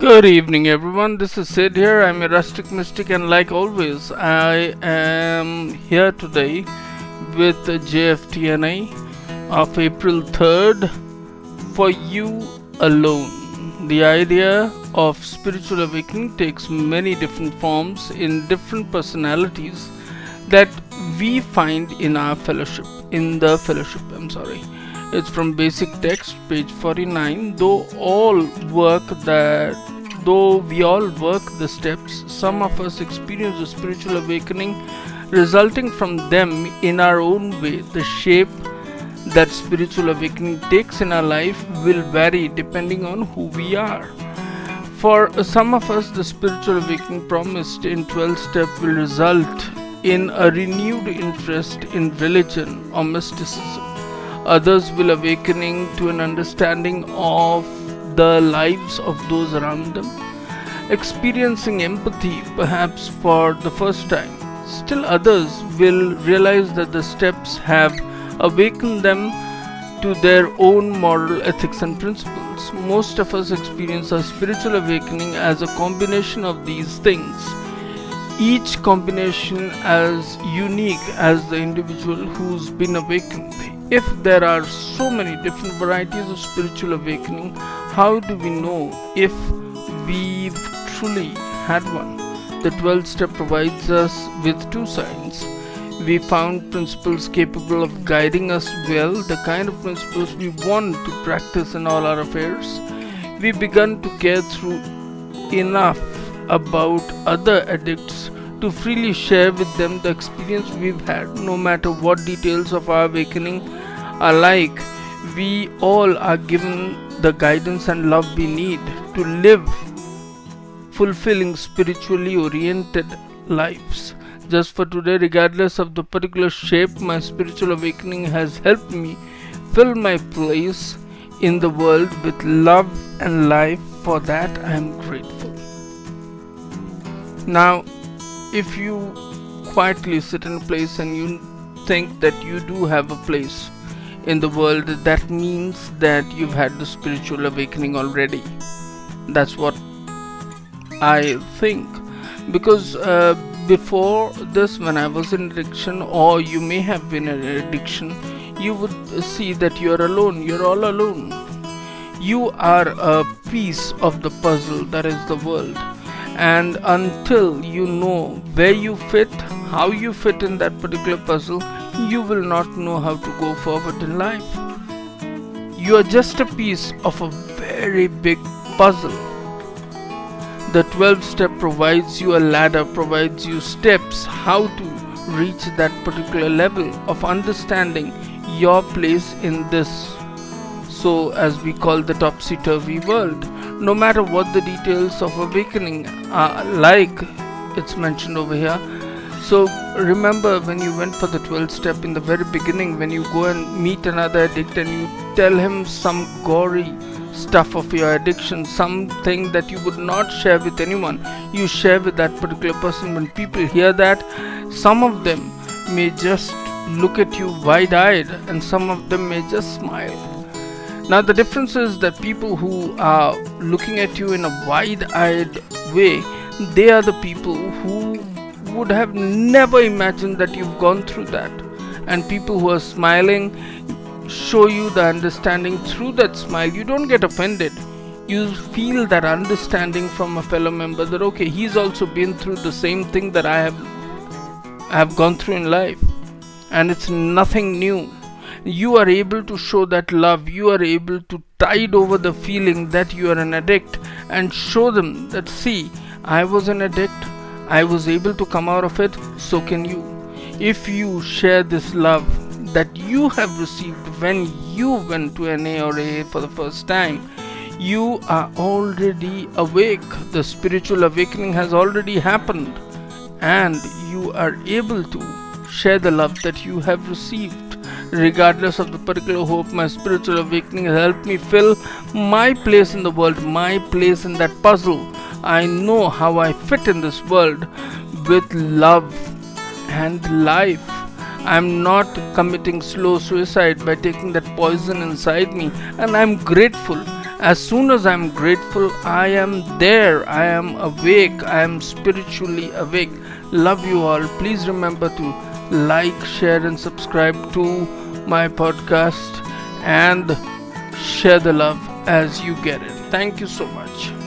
Good evening, everyone. This is Sid here. I'm a rustic mystic, and like always, I am here today with JFTNA of April 3rd for you alone. The idea of spiritual awakening takes many different forms in different personalities that we find in our fellowship, in the fellowship. I'm sorry. It's from basic text, page 49. Though all work that though we all work the steps, some of us experience a spiritual awakening resulting from them in our own way. The shape that spiritual awakening takes in our life will vary depending on who we are. For some of us, the spiritual awakening promised in 12 step will result in a renewed interest in religion or mysticism others will awakening to an understanding of the lives of those around them, experiencing empathy perhaps for the first time. Still, others will realize that the steps have awakened them to their own moral ethics and principles. Most of us experience a spiritual awakening as a combination of these things, each combination as unique as the individual who's been awakened if there are so many different varieties of spiritual awakening, how do we know if we've truly had one? The 12th step provides us with two signs. We found principles capable of guiding us well, the kind of principles we want to practice in all our affairs. We begun to care through enough about other addicts to freely share with them the experience we've had, no matter what details of our awakening are like. We all are given the guidance and love we need to live fulfilling spiritually oriented lives. Just for today, regardless of the particular shape, my spiritual awakening has helped me fill my place in the world with love and life. For that, I am grateful. Now, if you quietly sit in a place and you think that you do have a place in the world, that means that you've had the spiritual awakening already. That's what I think. Because uh, before this, when I was in addiction, or you may have been in addiction, you would see that you're alone, you're all alone. You are a piece of the puzzle that is the world and until you know where you fit, how you fit in that particular puzzle, you will not know how to go forward in life. You are just a piece of a very big puzzle. The 12 step provides you a ladder, provides you steps how to reach that particular level of understanding your place in this so as we call the topsy turvy world no matter what the details of awakening are like it's mentioned over here so remember when you went for the 12th step in the very beginning when you go and meet another addict and you tell him some gory stuff of your addiction something that you would not share with anyone you share with that particular person. When people hear that some of them may just look at you wide eyed and some of them may just smile. Now, the difference is that people who are looking at you in a wide eyed way, they are the people who would have never imagined that you've gone through that. And people who are smiling show you the understanding through that smile. You don't get offended. You feel that understanding from a fellow member that okay, he's also been through the same thing that I have I have gone through in life. And it's nothing new you are able to show that love you are able to tide over the feeling that you are an addict and show them that see i was an addict i was able to come out of it so can you. If you share this love that you have received when you went to NA or AA for the first time you are already awake. The spiritual awakening has already happened and you are able to share the love that you have received. Regardless of the particular hope my spiritual awakening has helped me fill my place in the world my place in that puzzle i know how i fit in this world with love and life i'm not committing slow suicide by taking that poison inside me and i'm grateful As soon as I'm grateful, I am there. I am awake. I am spiritually awake. Love you all. Please remember to like, share, and subscribe to my podcast and share the love as you get it. Thank you so much.